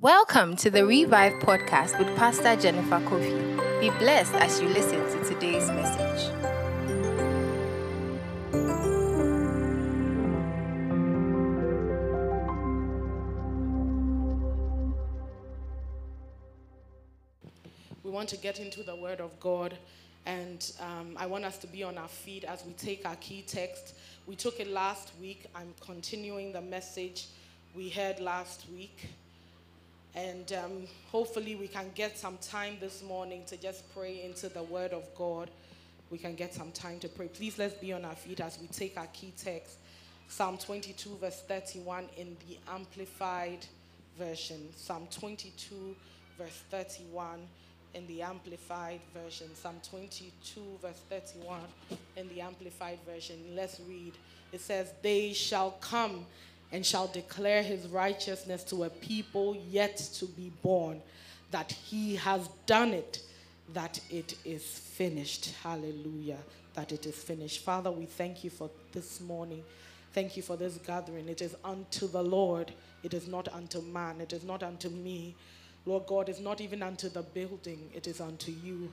Welcome to the Revive podcast with Pastor Jennifer Kofi. Be blessed as you listen to today's message. We want to get into the Word of God, and um, I want us to be on our feet as we take our key text. We took it last week. I'm continuing the message we heard last week. And um, hopefully, we can get some time this morning to just pray into the Word of God. We can get some time to pray. Please let's be on our feet as we take our key text Psalm 22, verse 31 in the Amplified Version. Psalm 22, verse 31 in the Amplified Version. Psalm 22, verse 31 in the Amplified Version. Let's read. It says, They shall come and shall declare his righteousness to a people yet to be born, that he has done it, that it is finished. Hallelujah. That it is finished. Father, we thank you for this morning. Thank you for this gathering. It is unto the Lord, it is not unto man, it is not unto me. Lord God, it's not even unto the building, it is unto you.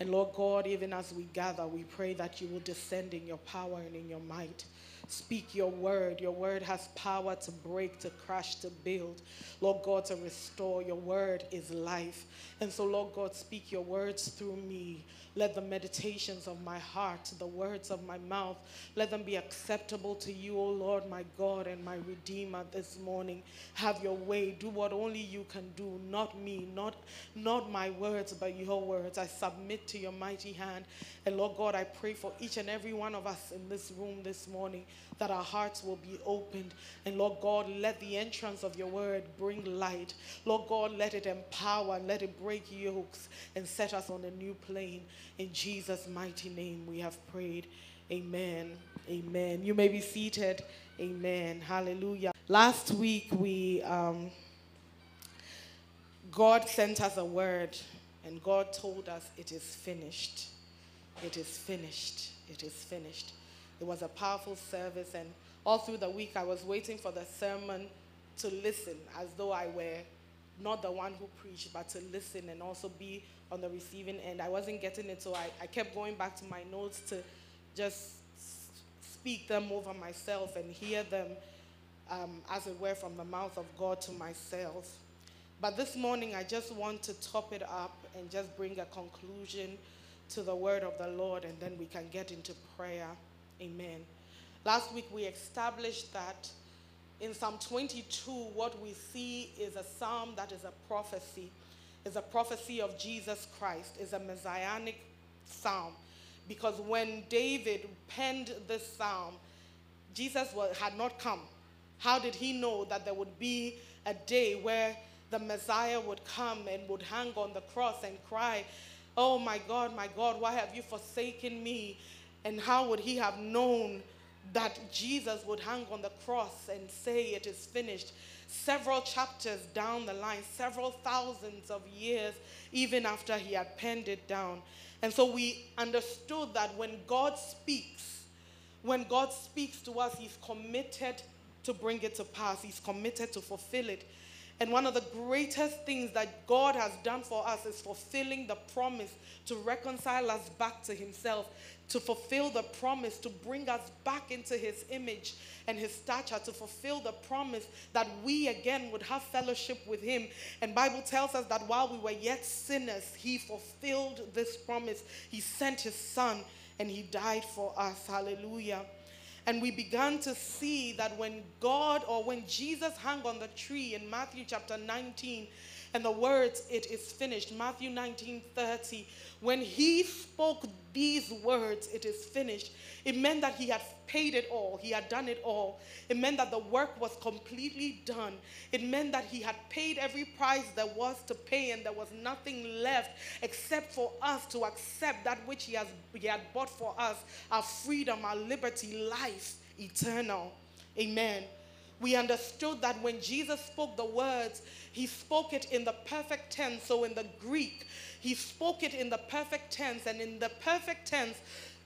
And Lord God, even as we gather, we pray that you will descend in your power and in your might. Speak your word. Your word has power to break, to crush, to build. Lord God, to restore. Your word is life. And so, Lord God, speak your words through me. Let the meditations of my heart, the words of my mouth, let them be acceptable to you, O Lord, my God and my Redeemer, this morning. Have your way. Do what only you can do, not me, not, not my words, but your words. I submit to your mighty hand. And Lord God, I pray for each and every one of us in this room this morning that our hearts will be opened. And Lord God, let the entrance of your word bring light. Lord God, let it empower, and let it break yokes and set us on a new plane. In Jesus' mighty name, we have prayed. Amen. Amen. You may be seated. Amen. Hallelujah. Last week, we. Um, God sent us a word, and God told us, It is finished. It is finished. It is finished. It was a powerful service, and all through the week, I was waiting for the sermon to listen as though I were not the one who preached, but to listen and also be on the receiving end. I wasn't getting it, so I, I kept going back to my notes to just speak them over myself and hear them, um, as it were, from the mouth of God to myself. But this morning, I just want to top it up and just bring a conclusion to the word of the Lord, and then we can get into prayer. Amen. Last week, we established that in Psalm 22, what we see is a psalm that is a prophecy, is a prophecy of Jesus Christ, is a messianic psalm. Because when David penned this psalm, Jesus was, had not come. How did he know that there would be a day where the Messiah would come and would hang on the cross and cry, Oh my God, my God, why have you forsaken me? And how would he have known that Jesus would hang on the cross and say, It is finished? Several chapters down the line, several thousands of years, even after he had penned it down. And so we understood that when God speaks, when God speaks to us, he's committed to bring it to pass, he's committed to fulfill it. And one of the greatest things that God has done for us is fulfilling the promise to reconcile us back to Himself, to fulfill the promise to bring us back into His image and His stature, to fulfill the promise that we again would have fellowship with Him. And Bible tells us that while we were yet sinners, He fulfilled this promise. He sent His Son and He died for us. Hallelujah. And we began to see that when God or when Jesus hung on the tree in Matthew chapter 19, and the words, it is finished, Matthew 19 30, when he spoke these words, it is finished, it meant that he had paid it all, he had done it all. It meant that the work was completely done. It meant that he had paid every price there was to pay, and there was nothing left except for us to accept that which he, has, he had bought for us our freedom, our liberty, life eternal. Amen we understood that when Jesus spoke the words, he spoke it in the perfect tense. So in the Greek, he spoke it in the perfect tense. And in the perfect tense,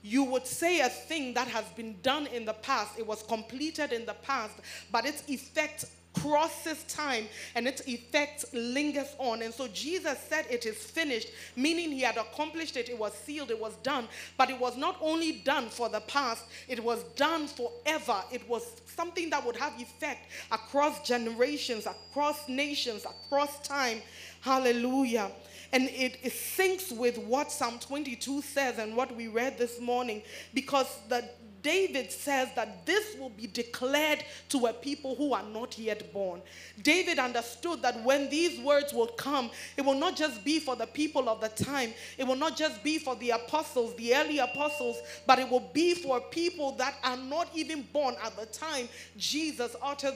you would say a thing that has been done in the past, it was completed in the past, but its effect crosses time and its effect lingers on. And so Jesus said, It is finished, meaning he had accomplished it, it was sealed, it was done. But it was not only done for the past, it was done forever. It was something that would have effect across generations, across nations, across time. Hallelujah. And it, it syncs with what Psalm 22 says and what we read this morning because the David says that this will be declared to a people who are not yet born. David understood that when these words will come, it will not just be for the people of the time, it will not just be for the apostles, the early apostles, but it will be for people that are not even born at the time Jesus uttered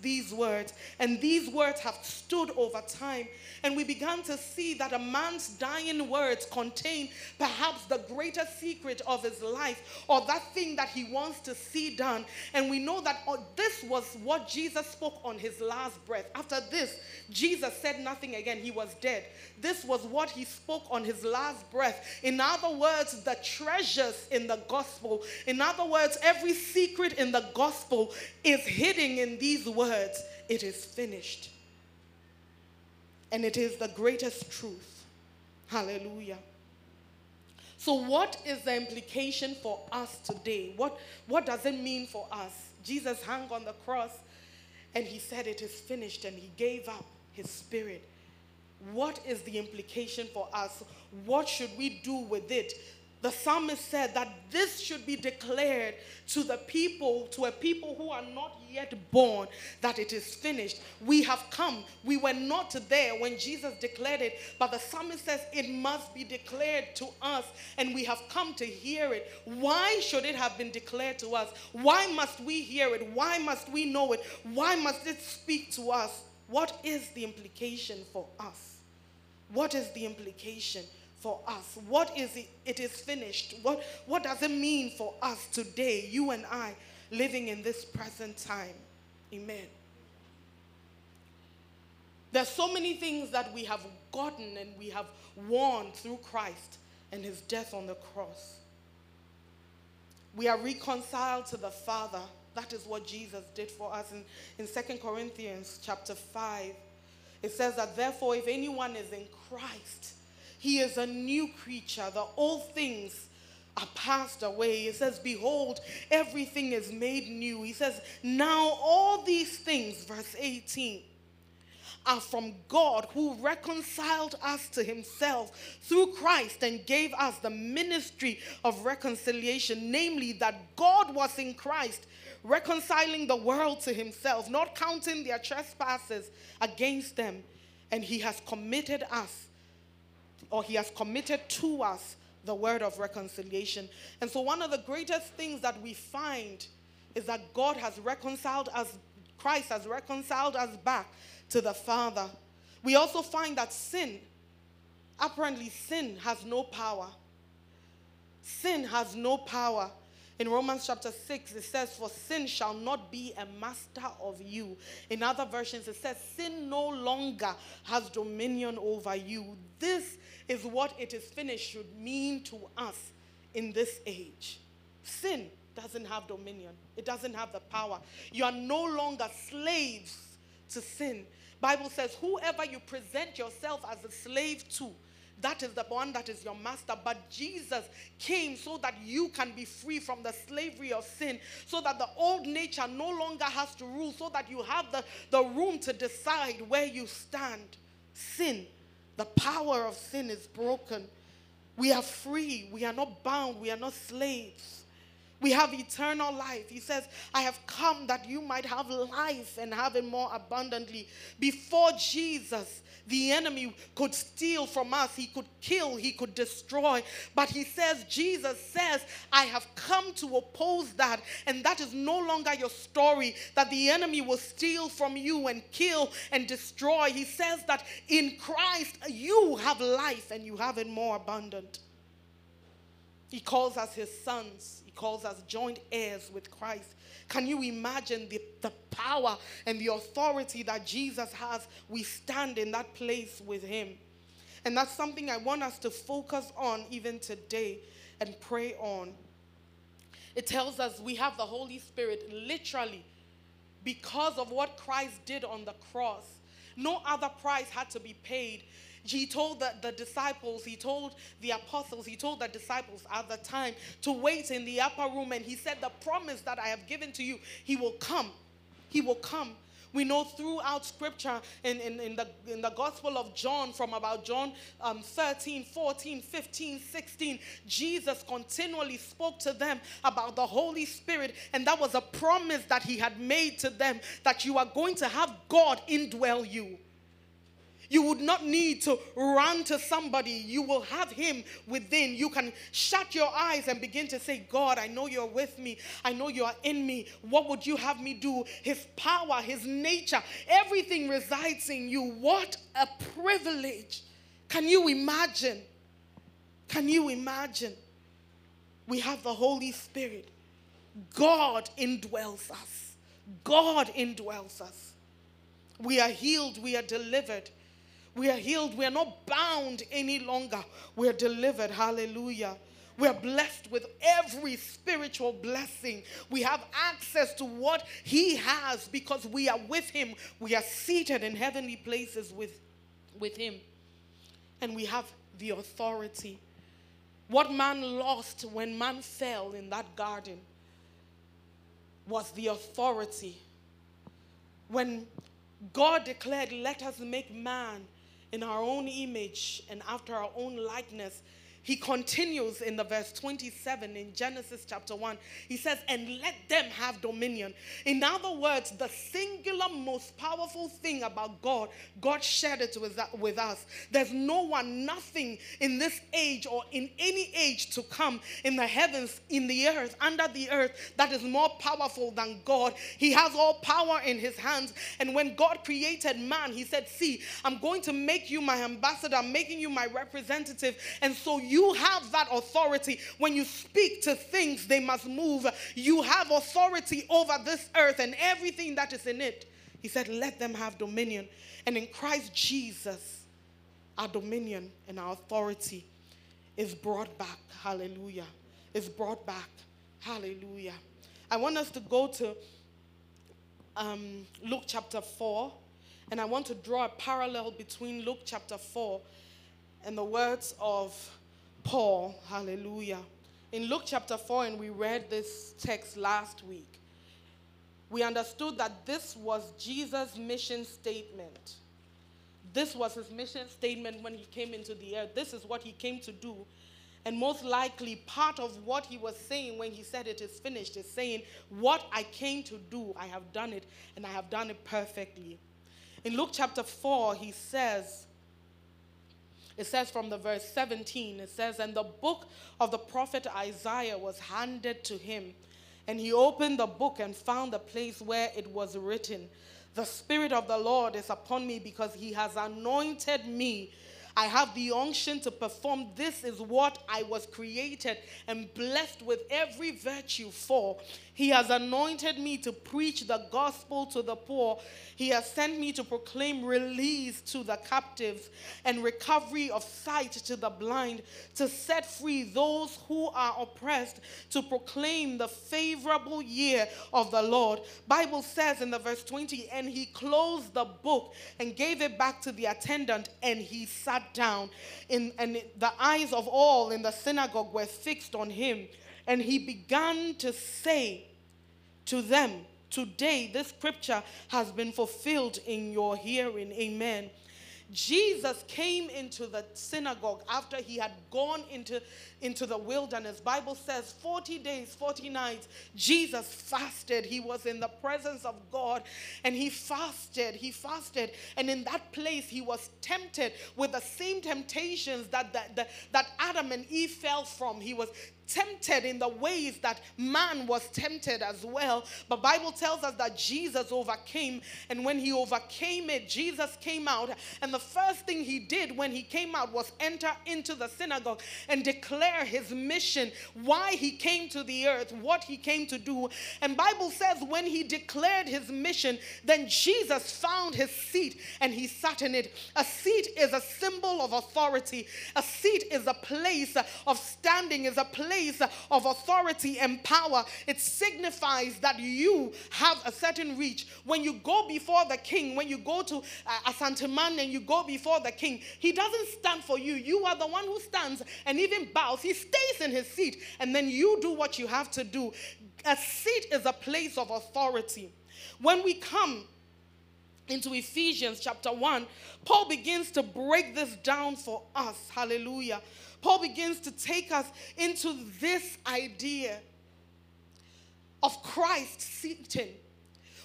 these words. And these words have stood over time. And we began to see that a man's dying words contain perhaps the greater secret of his life or that thing that he wants to see done. And we know that oh, this was what Jesus spoke on his last breath. After this, Jesus said nothing again. He was dead. This was what he spoke on his last breath. In other words, the treasures in the gospel, in other words, every secret in the gospel is hidden in these words it is finished. And it is the greatest truth. Hallelujah. So, what is the implication for us today? What, what does it mean for us? Jesus hung on the cross and he said, It is finished, and he gave up his spirit. What is the implication for us? What should we do with it? The psalmist said that this should be declared to the people, to a people who are not yet born, that it is finished. We have come. We were not there when Jesus declared it, but the psalmist says it must be declared to us, and we have come to hear it. Why should it have been declared to us? Why must we hear it? Why must we know it? Why must it speak to us? What is the implication for us? What is the implication? For us? What is it? It is finished. What, what does it mean for us today, you and I, living in this present time? Amen. There's so many things that we have gotten and we have won through Christ and his death on the cross. We are reconciled to the Father. That is what Jesus did for us. In, in 2 Corinthians chapter 5, it says that therefore, if anyone is in Christ, he is a new creature. The old things are passed away. He says, Behold, everything is made new. He says, Now all these things, verse 18, are from God who reconciled us to himself through Christ and gave us the ministry of reconciliation, namely that God was in Christ reconciling the world to himself, not counting their trespasses against them, and he has committed us or he has committed to us the word of reconciliation. And so, one of the greatest things that we find is that God has reconciled us, Christ has reconciled us back to the Father. We also find that sin, apparently, sin has no power. Sin has no power. In Romans chapter 6, it says, For sin shall not be a master of you. In other versions, it says, Sin no longer has dominion over you. This is what it is finished should mean to us in this age. Sin doesn't have dominion. It doesn't have the power. You are no longer slaves to sin. Bible says whoever you present yourself as a slave to, that is the one that is your master. But Jesus came so that you can be free from the slavery of sin, so that the old nature no longer has to rule, so that you have the, the room to decide where you stand. Sin the power of sin is broken. We are free. We are not bound. We are not slaves. We have eternal life. He says, I have come that you might have life and have it more abundantly. Before Jesus, the enemy could steal from us, he could kill, he could destroy. But he says, Jesus says, I have come to oppose that. And that is no longer your story, that the enemy will steal from you and kill and destroy. He says that in Christ, you have life and you have it more abundant. He calls us his sons. Calls us joint heirs with Christ. Can you imagine the, the power and the authority that Jesus has? We stand in that place with him. And that's something I want us to focus on even today and pray on. It tells us we have the Holy Spirit literally because of what Christ did on the cross. No other price had to be paid. He told the, the disciples, he told the apostles, he told the disciples at the time to wait in the upper room. And he said, The promise that I have given to you, he will come. He will come. We know throughout scripture in, in, in, the, in the Gospel of John, from about John um, 13, 14, 15, 16, Jesus continually spoke to them about the Holy Spirit. And that was a promise that he had made to them that you are going to have God indwell you. You would not need to run to somebody. You will have Him within. You can shut your eyes and begin to say, God, I know you're with me. I know you are in me. What would you have me do? His power, His nature, everything resides in you. What a privilege. Can you imagine? Can you imagine? We have the Holy Spirit. God indwells us. God indwells us. We are healed. We are delivered. We are healed. We are not bound any longer. We are delivered. Hallelujah. We are blessed with every spiritual blessing. We have access to what He has because we are with Him. We are seated in heavenly places with, with Him. And we have the authority. What man lost when man fell in that garden was the authority. When God declared, Let us make man in our own image and after our own likeness he continues in the verse 27 in Genesis chapter 1. He says, And let them have dominion. In other words, the singular most powerful thing about God, God shared it with, with us. There's no one, nothing in this age or in any age to come in the heavens, in the earth, under the earth that is more powerful than God. He has all power in his hands. And when God created man, he said, See, I'm going to make you my ambassador, I'm making you my representative. And so you have that authority. When you speak to things, they must move. You have authority over this earth and everything that is in it. He said, Let them have dominion. And in Christ Jesus, our dominion and our authority is brought back. Hallelujah. Is brought back. Hallelujah. I want us to go to um, Luke chapter 4, and I want to draw a parallel between Luke chapter 4 and the words of Paul. Hallelujah. In Luke chapter 4, and we read this text last week, we understood that this was Jesus' mission statement. This was his mission statement when he came into the earth. This is what he came to do. And most likely, part of what he was saying when he said it is finished is saying, What I came to do, I have done it, and I have done it perfectly. In Luke chapter 4, he says, it says from the verse 17, it says, And the book of the prophet Isaiah was handed to him. And he opened the book and found the place where it was written, The Spirit of the Lord is upon me because he has anointed me I have the unction to perform. This is what I was created and blessed with every virtue for. He has anointed me to preach the gospel to the poor. He has sent me to proclaim release to the captives and recovery of sight to the blind, to set free those who are oppressed, to proclaim the favorable year of the Lord. Bible says in the verse 20, and he closed the book and gave it back to the attendant, and he sat down. In, and the eyes of all in the synagogue were fixed on him. And he began to say to them, Today, this scripture has been fulfilled in your hearing. Amen. Jesus came into the synagogue after he had gone into, into the wilderness. Bible says 40 days, 40 nights, Jesus fasted. He was in the presence of God and he fasted. He fasted. And in that place, he was tempted with the same temptations that, that, that, that Adam and Eve fell from. He was tempted in the ways that man was tempted as well. But Bible tells us that Jesus overcame and when he overcame it, Jesus came out and the first thing he did when he came out was enter into the synagogue and declare his mission, why he came to the earth, what he came to do. And Bible says when he declared his mission, then Jesus found his seat and he sat in it. A seat is a symbol of authority. A seat is a place of standing, is a place place of authority and power, it signifies that you have a certain reach. When you go before the king, when you go to uh, Asanteman and you go before the king, he doesn't stand for you. You are the one who stands and even bows. He stays in his seat and then you do what you have to do. A seat is a place of authority. When we come into Ephesians chapter 1, Paul begins to break this down for us. Hallelujah. Paul begins to take us into this idea of Christ seating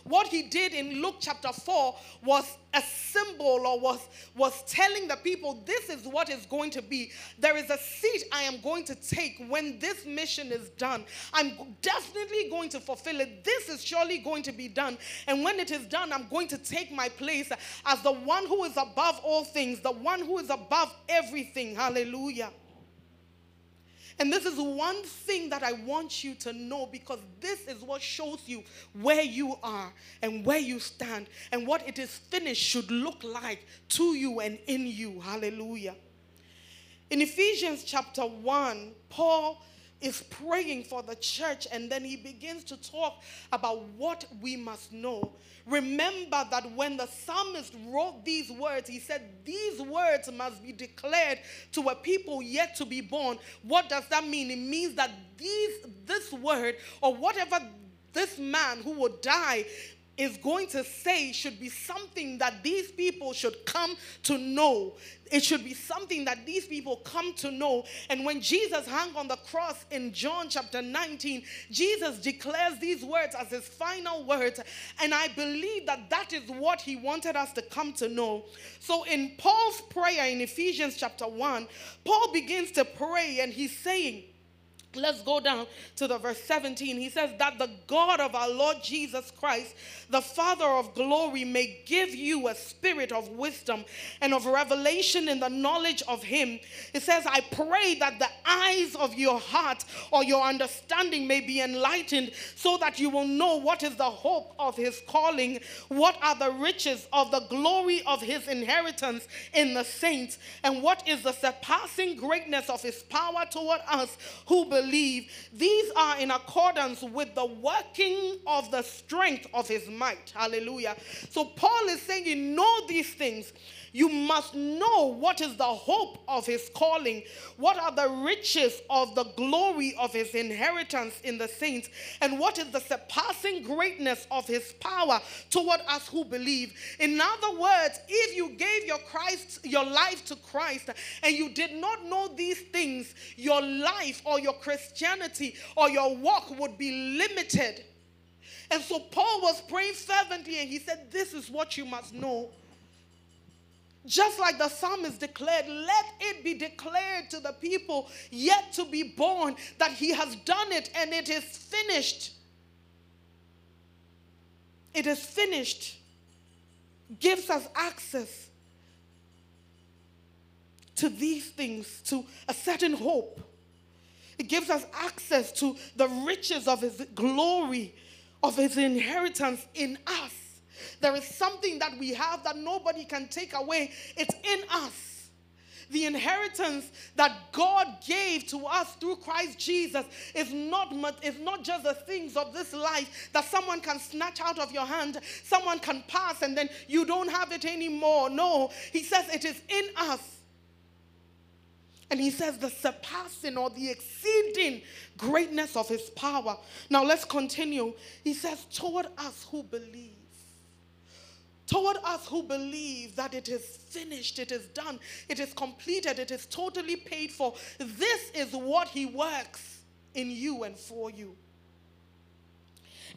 what he did in Luke chapter 4 was a symbol or was, was telling the people, this is what is going to be. There is a seat I am going to take when this mission is done. I'm definitely going to fulfill it. This is surely going to be done. And when it is done, I'm going to take my place as the one who is above all things, the one who is above everything. Hallelujah. And this is one thing that I want you to know because this is what shows you where you are and where you stand and what it is finished should look like to you and in you. Hallelujah. In Ephesians chapter 1, Paul is praying for the church and then he begins to talk about what we must know. Remember that when the psalmist wrote these words, he said, These words must be declared to a people yet to be born. What does that mean? It means that these, this word or whatever this man who would die is going to say should be something that these people should come to know. It should be something that these people come to know. And when Jesus hung on the cross in John chapter 19, Jesus declares these words as his final words. And I believe that that is what he wanted us to come to know. So in Paul's prayer in Ephesians chapter 1, Paul begins to pray and he's saying, Let's go down to the verse 17. He says, That the God of our Lord Jesus Christ, the Father of glory, may give you a spirit of wisdom and of revelation in the knowledge of Him. It says, I pray that the eyes of your heart or your understanding may be enlightened, so that you will know what is the hope of His calling, what are the riches of the glory of His inheritance in the saints, and what is the surpassing greatness of His power toward us who believe believe, these are in accordance with the working of the strength of his might. Hallelujah. So Paul is saying, You know these things. You must know what is the hope of his calling, what are the riches of the glory of his inheritance in the saints, and what is the surpassing greatness of his power toward us who believe. In other words, if you gave your Christ your life to Christ and you did not know these things, your life or your Christianity or your walk would be limited. And so Paul was praying fervently and he said, This is what you must know just like the psalmist declared, let it be declared to the people yet to be born that he has done it and it is finished. It is finished. Gives us access to these things, to a certain hope. It gives us access to the riches of his glory, of his inheritance in us. There is something that we have that nobody can take away. It's in us. The inheritance that God gave to us through Christ Jesus is not, is not just the things of this life that someone can snatch out of your hand, someone can pass, and then you don't have it anymore. No, He says it is in us. And he says the surpassing or the exceeding greatness of his power. Now let's continue. He says, toward us who believe toward us who believe that it is finished, it is done, it is completed, it is totally paid for. This is what He works in you and for you.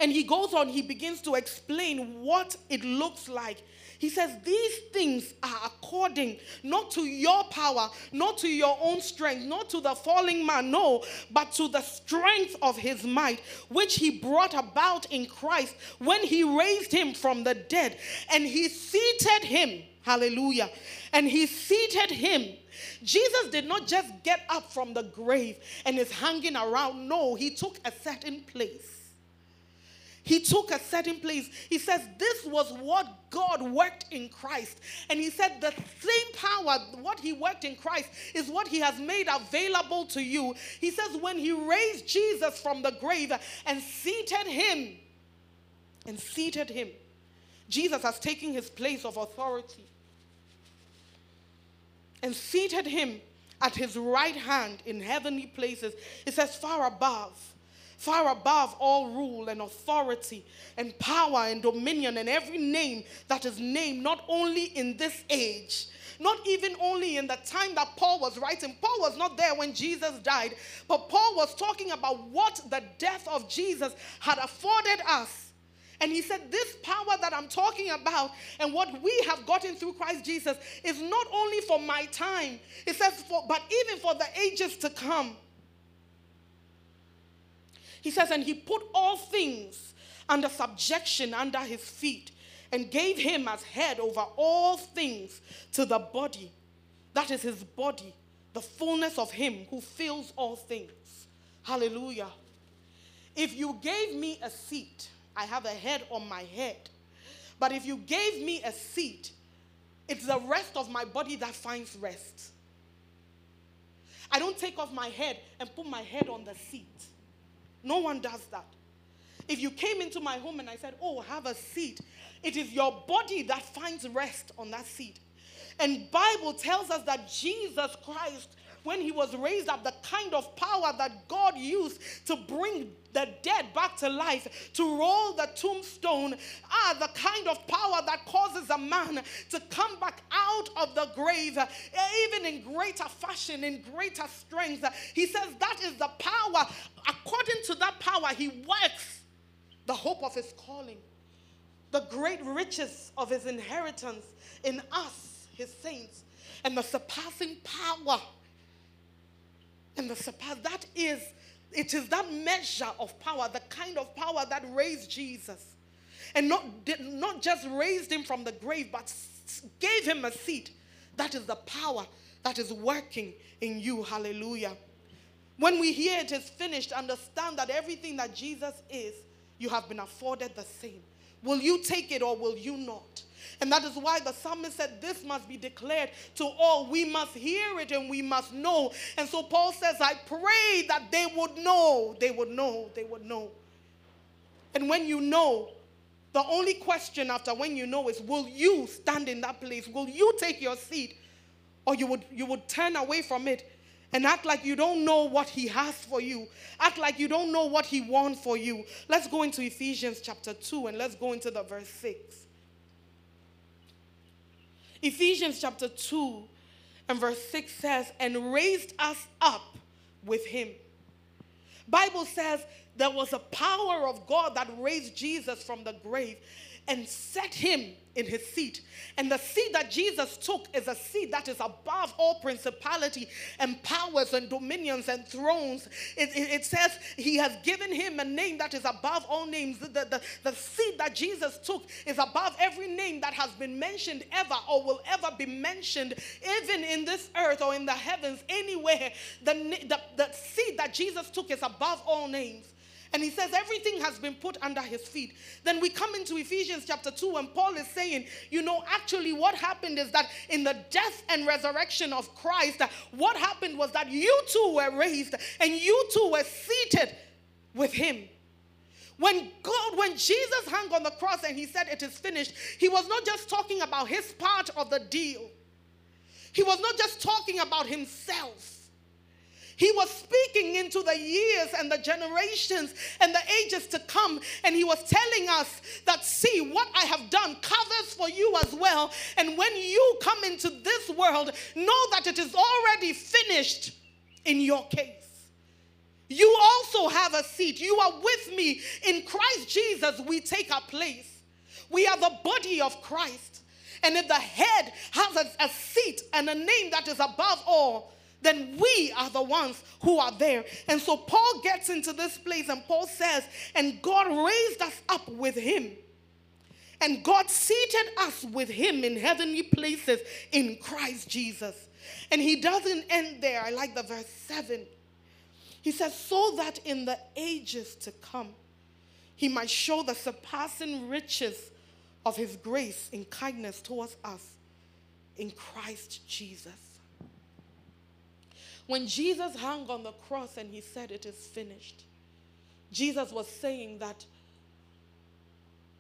And he goes on, he begins to explain what it looks like he says, These things are according not to your power, not to your own strength, not to the falling man, no, but to the strength of his might, which he brought about in Christ when he raised him from the dead. And he seated him, hallelujah, and he seated him. Jesus did not just get up from the grave and is hanging around. No, he took a certain place he took a certain place. He says, This was what God worked in Christ. And he said, The same power, what he worked in Christ, is what he has made available to you. He says, When he raised Jesus from the grave and seated him, and seated him, Jesus has taken his place of authority and seated him at his right hand in heavenly places. It says, far above, far above all rule and authority and power and dominion and every name that is named, not only in this age, not even only in the time that Paul was writing. Paul was not there when Jesus died, but Paul was talking about what the death of Jesus had afforded us and he said, This power that I'm talking about and what we have gotten through Christ Jesus is not only for my time, it says, for, but even for the ages to come. He says, And he put all things under subjection under his feet and gave him as head over all things to the body. That is his body, the fullness of him who fills all things. Hallelujah. If you gave me a seat, I have a head on my head. But if you gave me a seat, it's the rest of my body that finds rest. I don't take off my head and put my head on the seat. No one does that. If you came into my home and I said, Oh, have a seat, it is your body that finds rest on that seat. And Bible tells us that Jesus Christ when he was raised up, the kind of power that God used to bring the dead back to life, to roll the tombstone, ah, the kind of power that causes a man to come back out of the grave, even in greater fashion, in greater strength. He says that is the power. According to that power, he works the hope of his calling, the great riches of his inheritance in us, his saints, and the surpassing power and the surpass. That is, it is that measure of power, the kind of power that raised Jesus. And not, not just raised him from the grave, but gave him a seat. That is the power that is working in you. Hallelujah. When we hear it is finished, understand that everything that Jesus is, you have been afforded the same. Will you take it or will you not? And that is why the psalmist said, This must be declared to all. We must hear it and we must know. And so Paul says, I pray that they would know, they would know, they would know. And when you know, the only question after when you know is, Will you stand in that place? Will you take your seat? Or you would, you would turn away from it and act like you don't know what he has for you. Act like you don't know what he wants for you. Let's go into Ephesians chapter 2 and let's go into the verse 6. Ephesians chapter 2 and verse 6 says, and raised us up with him. Bible says there was a power of God that raised Jesus from the grave and set him in his seat. And the seat that Jesus took is a seat that is above all principality and powers and dominions and thrones. It, it, it, says he has given him a name that is above all names. The, the, the seat that Jesus took is above every name that has been mentioned ever or will ever be mentioned, even in this earth or in the heavens, anywhere. The, the, the seat that Jesus took is above all names. And he says everything has been put under his feet. Then we come into Ephesians chapter 2, and Paul is saying, you know, actually, what happened is that in the death and resurrection of Christ, what happened was that you too were raised and you too were seated with him. When God, when Jesus hung on the cross and he said, It is finished, he was not just talking about his part of the deal, he was not just talking about himself. He was speaking into the years and the generations and the ages to come. And he was telling us that, see, what I have done covers for you as well. And when you come into this world, know that it is already finished in your case. You also have a seat. You are with me. In Christ Jesus, we take our place. We are the body of Christ. And if the head has a, a seat and a name that is above all, then we are the ones who are there. And so Paul gets into this place and Paul says, and God raised us up with him. And God seated us with him in heavenly places in Christ Jesus. And he doesn't end there. I like the verse 7. He says, so that in the ages to come, he might show the surpassing riches of his grace in kindness towards us in Christ Jesus. When Jesus hung on the cross and he said, It is finished, Jesus was saying that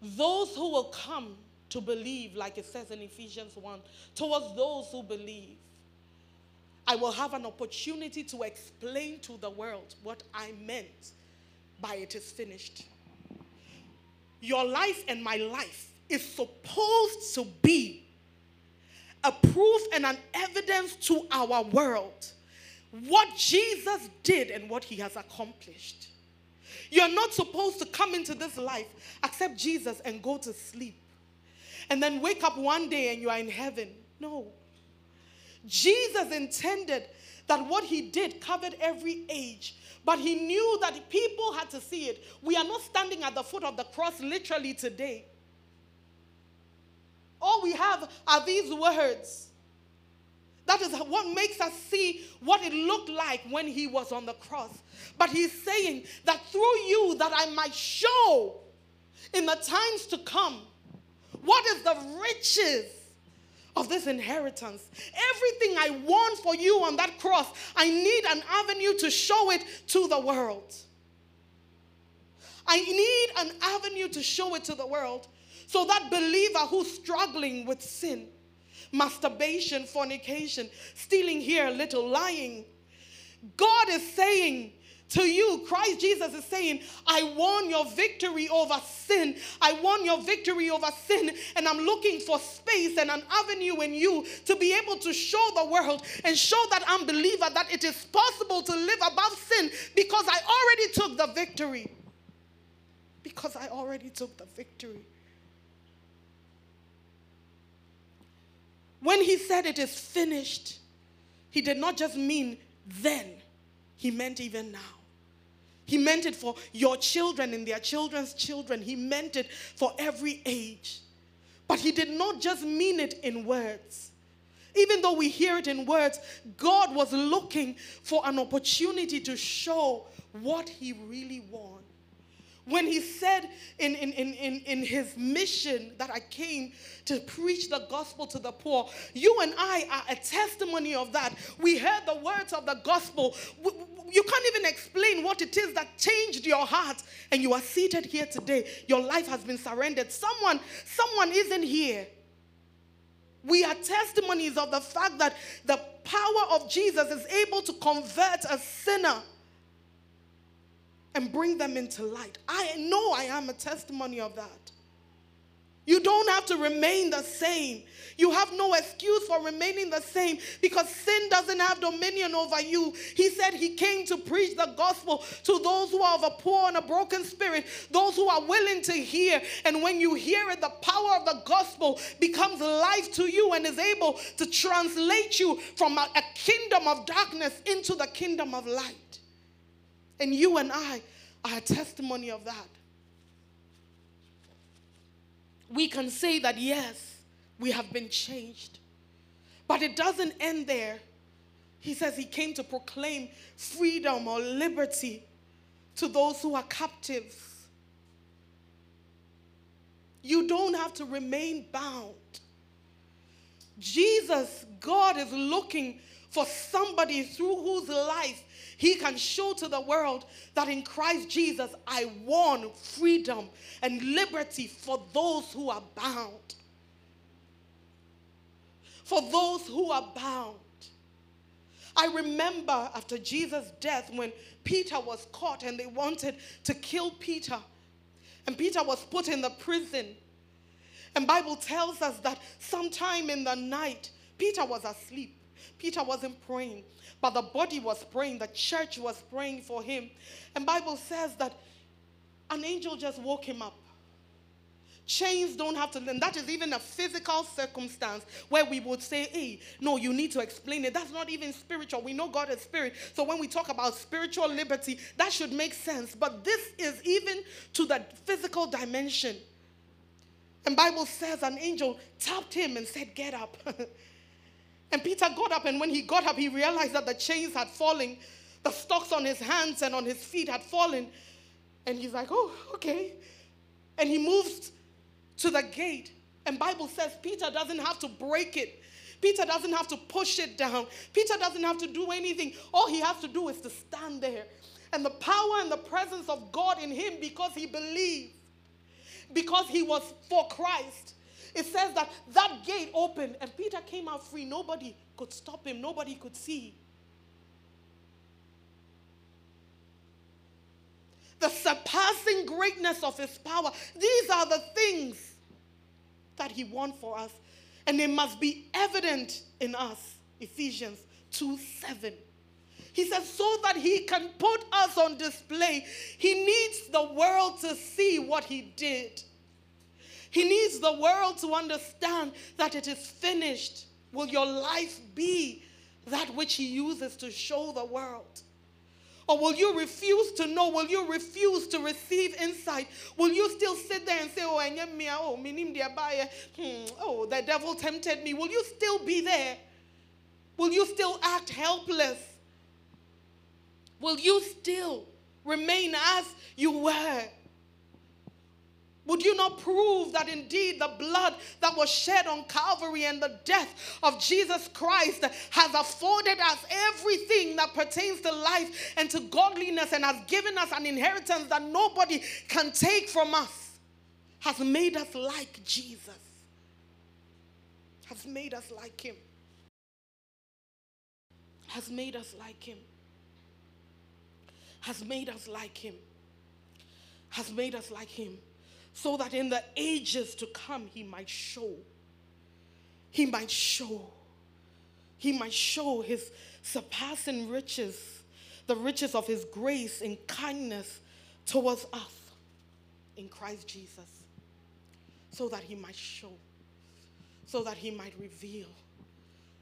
those who will come to believe, like it says in Ephesians 1, towards those who believe, I will have an opportunity to explain to the world what I meant by it is finished. Your life and my life is supposed to be a proof and an evidence to our world what Jesus did and what he has accomplished. You're not supposed to come into this life, accept Jesus, and go to sleep. And then wake up one day and you are in heaven. No. Jesus intended that what he did covered every age, but he knew that people had to see it. We are not standing at the foot of the cross literally today. All we have are these words. That is what makes us see what it looked like when he was on the cross. But he's saying that through you that I might show in the times to come what is the riches of this inheritance. Everything I want for you on that cross, I need an avenue to show it to the world. I need an avenue to show it to the world. So that believer who's struggling with sin, masturbation, fornication, stealing here a little, lying, God is saying, to you, Christ Jesus is saying, I won your victory over sin. I won your victory over sin. And I'm looking for space and an avenue in you to be able to show the world and show that unbeliever that it is possible to live above sin because I already took the victory. Because I already took the victory. When he said it is finished, he did not just mean then, he meant even now. He meant it for your children and their children's children. He meant it for every age. But he did not just mean it in words. Even though we hear it in words, God was looking for an opportunity to show what he really wants when he said in, in, in, in, in his mission that I came to preach the gospel to the poor, you and I are a testimony of that. We heard the words of the gospel. You can't even explain what it is that changed your heart, and you are seated here today. Your life has been surrendered. Someone, someone isn't here. We are testimonies of the fact that the power of Jesus is able to convert a sinner and bring them into light. I know I am a testimony of that. You don't have to remain the same. You have no excuse for remaining the same because sin doesn't have dominion over you. He said he came to preach the gospel to those who are of a poor and a broken spirit, those who are willing to hear. And when you hear it, the power of the gospel becomes life to you and is able to translate you from a, kingdom of darkness into the kingdom of light. And you and I are a testimony of that. We can say that, yes, we have been changed. But it doesn't end there. He says he came to proclaim freedom or liberty to those who are captives. You don't have to remain bound. Jesus, God is looking for somebody through whose life he can show to the world that in Christ Jesus I won freedom and liberty for those who are bound. For those who are bound. I remember after Jesus' death when Peter was caught and they wanted to kill Peter. And Peter was put in the prison. And Bible tells us that sometime in the night, Peter was asleep. Peter wasn't praying, but the body was praying. The church was praying for him. And Bible says that an angel just woke him up. Chains don't have to, and that is even a physical circumstance where we would say, hey, no, you need to explain it. That's not even spiritual. We know God is spirit. So when we talk about spiritual liberty, that should make sense. But this is even to the physical dimension. And Bible says an angel tapped him and said, get up. And Peter got up, and when he got up, he realized that the chains had fallen, the stocks on his hands and on his feet had fallen. And he's like, oh, okay. And he moves to the gate. And Bible says Peter doesn't have to break it. Peter doesn't have to push it down. Peter doesn't have to do anything. All he has to do is to stand there. And the power and the presence of God in him because he believed, because he was for Christ. It says that that gate opened and Peter came out free. Nobody could stop him, nobody could see. The surpassing greatness of his power. These are the things that he wants for us and they must be evident in us. Ephesians 2 7. He says, so that he can put us on display, he needs the world to see what he did. He needs the world to understand that it is finished. Will your life be that which he uses to show the world? Or will you refuse to know? Will you refuse to receive insight? Will you still sit there and say, Oh, oh, hmm, oh, the devil tempted me? Will you still be there? Will you still act helpless? Will you still remain as you were? Would you not prove that indeed the blood that was shed on Calvary and the death of Jesus Christ has afforded us everything that pertains to life and to godliness and has given us an inheritance that nobody can take from us? Has made us like Jesus, has made us like Him, has made us like Him, has made us like Him, has made us like Him so that in the ages to come he might show. He might show. He might show his surpassing riches, the riches of his grace and kindness towards us in Christ Jesus, so that he might show, so that he might reveal,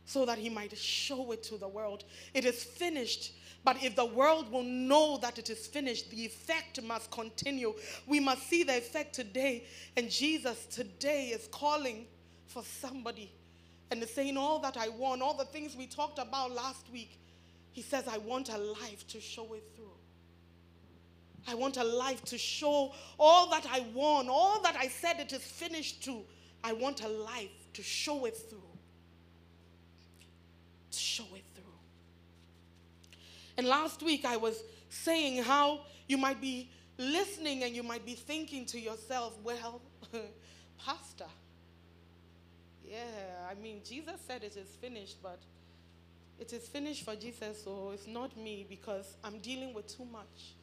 so that he might show it to the world. It is finished but if the world will know that it is finished, the effect must continue. We must see the effect today. And Jesus today is calling for somebody and is saying, All that I want, all the things we talked about last week, He says, I want a life to show it through. I want a life to show all that I want, all that I said it is finished to. I want a life to show it through. To show it and last week I was saying how you might be listening and you might be thinking to yourself, well, Pastor, yeah, I mean, Jesus said it is finished, but it is finished for Jesus, so it's not me because I'm dealing with too much.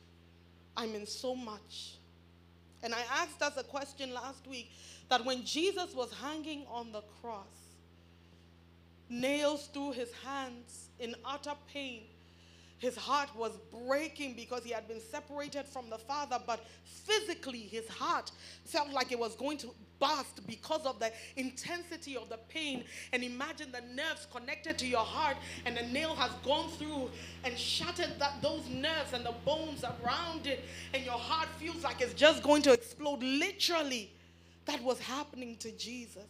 I'm in so much. And I asked us a question last week that when Jesus was hanging on the cross, nails through his hands in utter pain, his heart was breaking because he had been separated from the Father, but physically his heart felt like it was going to burst because of the intensity of the pain. And imagine the nerves connected to your heart, and the nail has gone through and shattered that, those nerves and the bones around it, and your heart feels like it's just going to explode. Literally, that was happening to Jesus.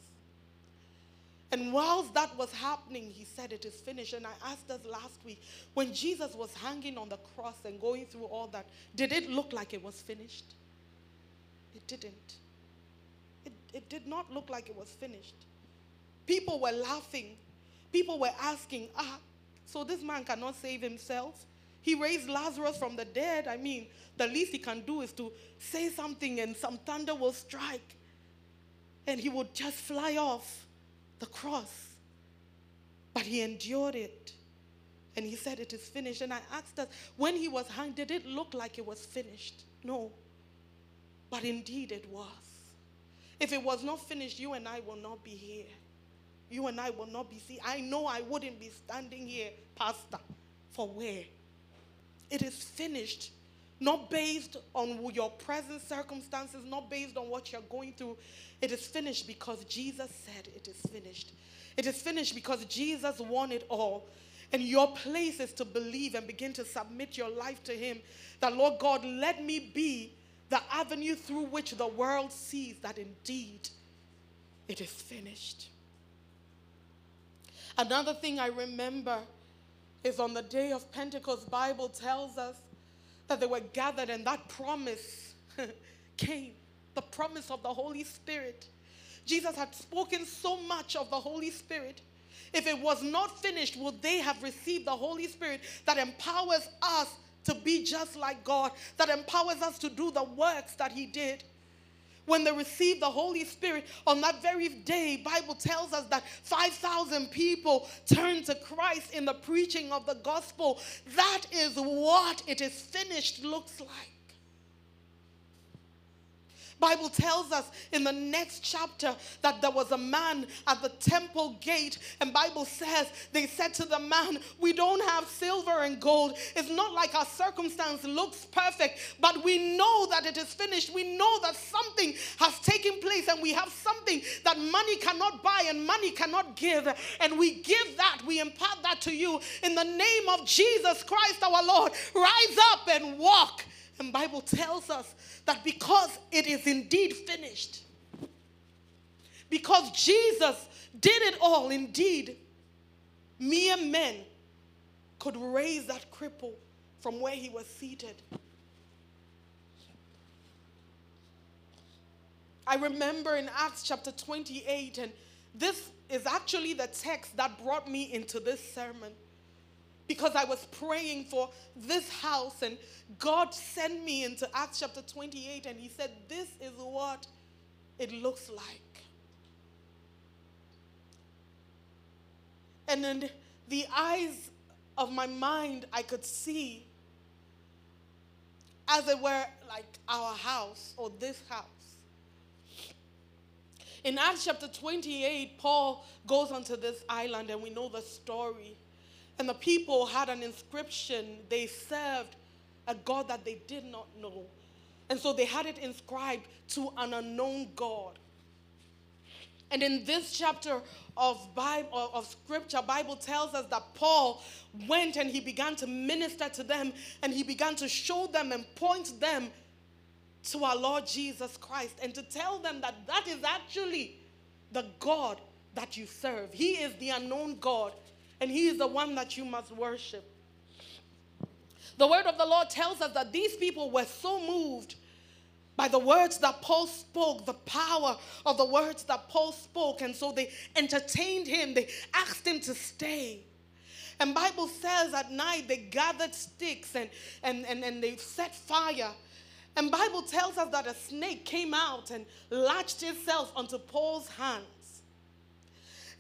And whilst that was happening, he said, It is finished. And I asked us last week, when Jesus was hanging on the cross and going through all that, did it look like it was finished? It didn't. It, it did not look like it was finished. People were laughing. People were asking, Ah, so this man cannot save himself? He raised Lazarus from the dead. I mean, the least he can do is to say something and some thunder will strike and he would just fly off the cross. But he endured it. And he said, It is finished. And I asked us, when he was hung, did it look like it was finished? No. But indeed it was. If it was not finished, you and I will not be here. You and I will not be see. I know I wouldn't be standing here, Pastor, for where? It is finished not based on your present circumstances, not based on what you're going through. It is finished because Jesus said it is finished. It is finished because Jesus won it all. And your place is to believe and begin to submit your life to Him. That, Lord God, let me be the avenue through which the world sees that indeed it is finished. Another thing I remember is on the day of Pentecost, Bible tells us that they were gathered and that promise came the promise of the Holy Spirit. Jesus had spoken so much of the Holy Spirit. If it was not finished, would they have received the Holy Spirit that empowers us to be just like God, that empowers us to do the works that He did? When they received the holy spirit on that very day bible tells us that 5000 people turned to christ in the preaching of the gospel. That is what it is finished looks like Bible tells us in the next chapter that there was a man at the temple gate and Bible says they said to the man, "We don't have silver and gold. It's not like our circumstance looks perfect, but we know that it is finished. We know that something has taken place and we have something that money cannot buy and money cannot give. And we give that, we impart that to you in the name of Jesus Christ our Lord. Rise up and walk." And Bible tells us that because it is indeed finished, because Jesus did it all, indeed, mere men could raise that cripple from where he was seated. I remember in Acts chapter 28, and this is actually the text that brought me into this sermon because I was praying for this house, and God sent me into Acts chapter 28, and He said, This is what it looks like. And in the eyes of my mind, I could see, as it were, like our house or this house. In Acts chapter 28, Paul goes onto this island, and we know the story. And the people had an inscription. They served a God that they did not know. And so they had it inscribed to an unknown God. And in this chapter of Bible of scripture, Bible tells us that Paul went and he began to minister to them and he began to show them and point them to our Lord Jesus Christ and to tell them that that is actually the God that you serve. He is the unknown God and He is the one that you must worship. The word of the Lord tells us that these people were so moved by the words that Paul spoke, the power of the words that Paul spoke, and so they entertained him. They asked him to stay. And Bible says at night they gathered sticks and, and, and, and they set fire. And Bible tells us that a snake came out and latched itself onto Paul's hand.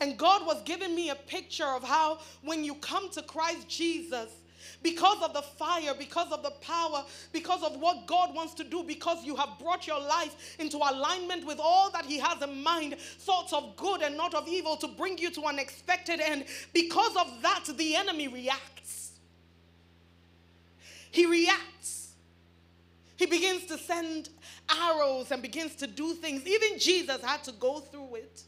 And God was giving me a picture of how when you come to Christ Jesus, because of the fire, because of the power, because of what God wants to do, because you have brought your life into alignment with all that He has in mind, thoughts of good and not of evil, to bring you to an expected end. Because of that, the enemy reacts. He reacts. He begins to send arrows and begins to do things. Even Jesus had to go through it.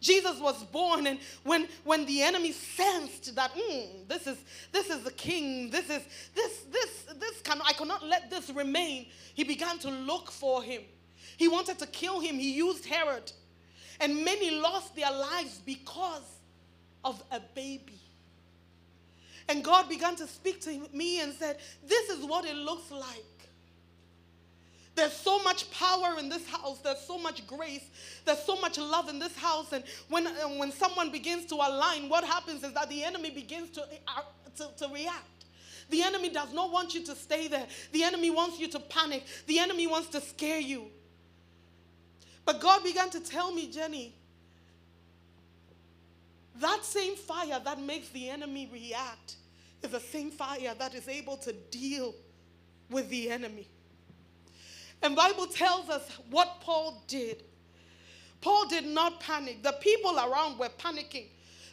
Jesus was born, and when, when the enemy sensed that mm, this is this is the king, this is this this this can I cannot let this remain, he began to look for him. He wanted to kill him. He used Herod, and many lost their lives because of a baby. And God began to speak to me and said, "This is what it looks like." There's so much power in this house. There's so much grace. There's so much love in this house. And when, uh, when someone begins to align, what happens is that the enemy begins to, uh, to, to react. The enemy does not want you to stay there. The enemy wants you to panic. The enemy wants to scare you. But God began to tell me, Jenny, that same fire that makes the enemy react is the same fire that is able to deal with the enemy. And Bible tells us what Paul did. Paul did not panic. The people around were panicking.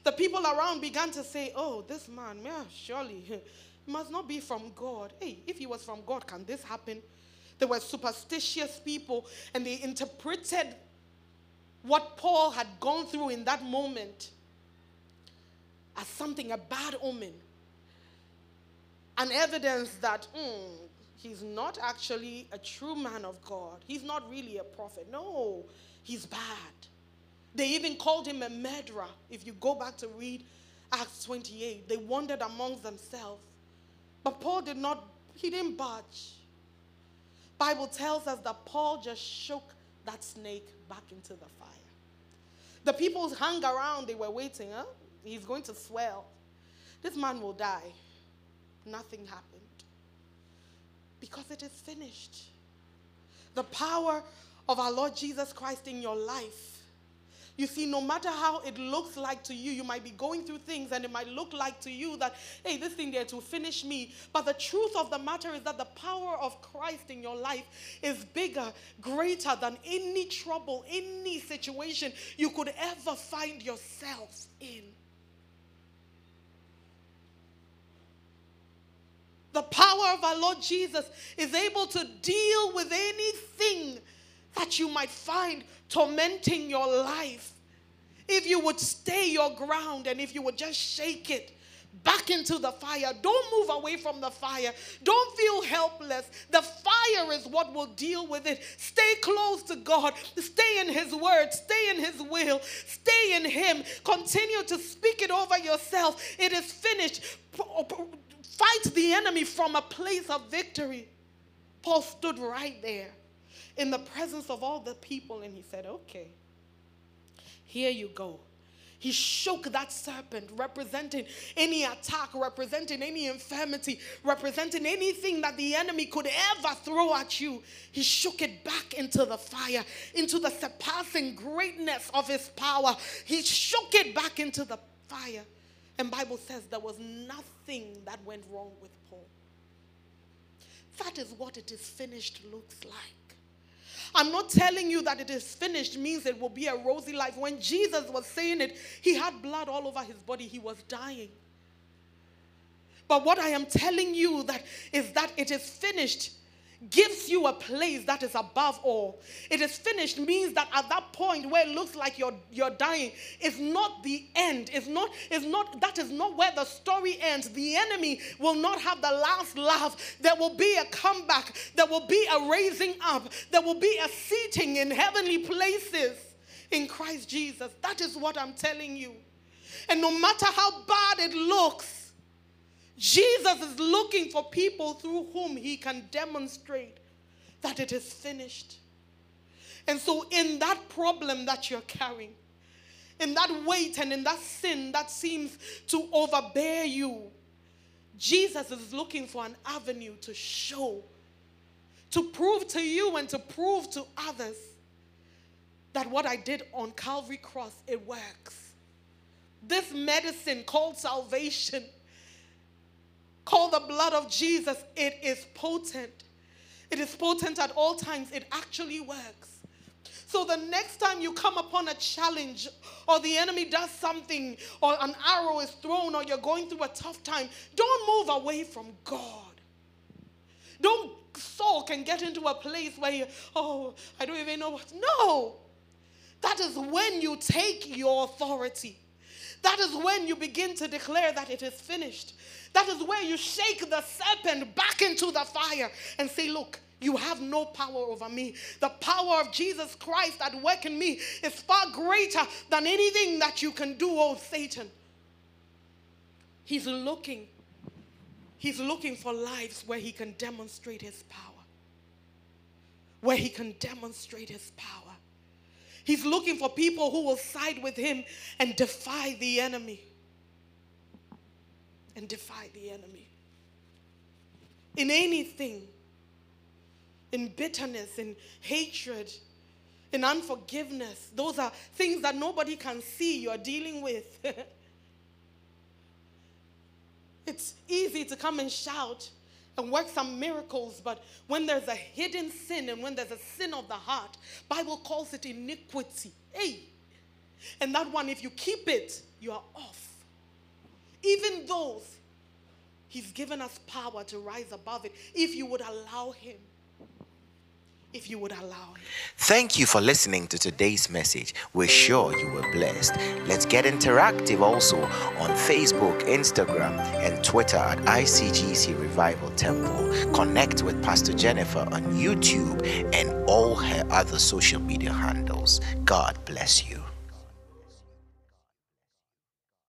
The people around began to say, "Oh, this man, man, surely must not be from God. Hey, if he was from God, can this happen?" There were superstitious people, and they interpreted what Paul had gone through in that moment as something, a bad omen, an evidence that mm, he's not actually a true man of God. He's not really a prophet. No, he's bad. They even called him a murderer. If you go back to read Acts 28, they wondered amongst themselves. But Paul did not, he didn't budge. Bible tells us that Paul just shook that snake back into the fire. The people hung around, they were waiting, huh? He's going to swell. This man will die. Nothing happened. Because it is finished. The power of our Lord Jesus Christ in your life you see, no matter how it looks like to you, you might be going through things and it might look like to you that, hey, this thing there to finish me. But the truth of the matter is that the power of Christ in your life is bigger, greater than any trouble, any situation you could ever find yourselves in. The power of our Lord Jesus is able to deal with anything that you might find tormenting your life. If you would stay your ground and if you would just shake it back into the fire, don't move away from the fire. Don't feel helpless. The fire is what will deal with it. Stay close to God. Stay in His word. Stay in His will. Stay in Him. Continue to speak it over yourself. It is finished. Fight the enemy from a place of victory. Paul stood right there in the presence of all the people and he said, Okay, here you go. He shook that serpent, representing any attack, representing any infirmity, representing anything that the enemy could ever throw at you. He shook it back into the fire, into the surpassing greatness of his power. He shook it back into the fire. And Bible says there was nothing that went wrong with Paul. That is what it is finished looks like. I'm not telling you that it is finished means it will be a rosy life. When Jesus was saying it, he had blood all over his body, he was dying. But what I am telling you that is that it is finished gives you a place that is above all. It is finished means that at that point where it looks like you're you're dying, it's not the end. It's not, it's not that is not where the story ends. The enemy will not have the last laugh. There will be a comeback, there will be a raising up, there will be a seating in heavenly places in Christ Jesus. That is what I'm telling you. And no matter how bad it looks, Jesus is looking for people through whom he can demonstrate that it is finished. And so, in that problem that you're carrying, in that weight and in that sin that seems to overbear you, Jesus is looking for an avenue to show, to prove to you and to prove to others that what I did on Calvary Cross, it works. This medicine called salvation Call the blood of Jesus. It is potent. It is potent at all times. It actually works. So the next time you come upon a challenge or the enemy does something or an arrow is thrown or you're going through a tough time, don't move away from God. Don't sulk and get into a place where you, oh, I don't even know what. No. That is when you take your authority. That is when you begin to declare that it is finished. That is where you shake the serpent back into the fire and say, Look, you have no power over me. The power of Jesus Christ at work in me is far greater than anything that you can do, oh Satan. He's looking. He's looking for lives where he can demonstrate his power. Where he can demonstrate his power. He's looking for people who will side with him and defy the enemy and defy the enemy. In anything, in bitterness, in hatred, in unforgiveness, those are things that nobody can see you're dealing with. it's easy to come and shout and work some miracles but when there's a hidden sin and when there's a sin of the heart bible calls it iniquity. Hey. And that one if you keep it you are off. Even those, He's given us power to rise above it if you would allow Him. If you would allow Him. Thank you for listening to today's message. We're sure you were blessed. Let's get interactive also on Facebook, Instagram, and Twitter at ICGC Revival Temple. Connect with Pastor Jennifer on YouTube and all her other social media handles. God bless you.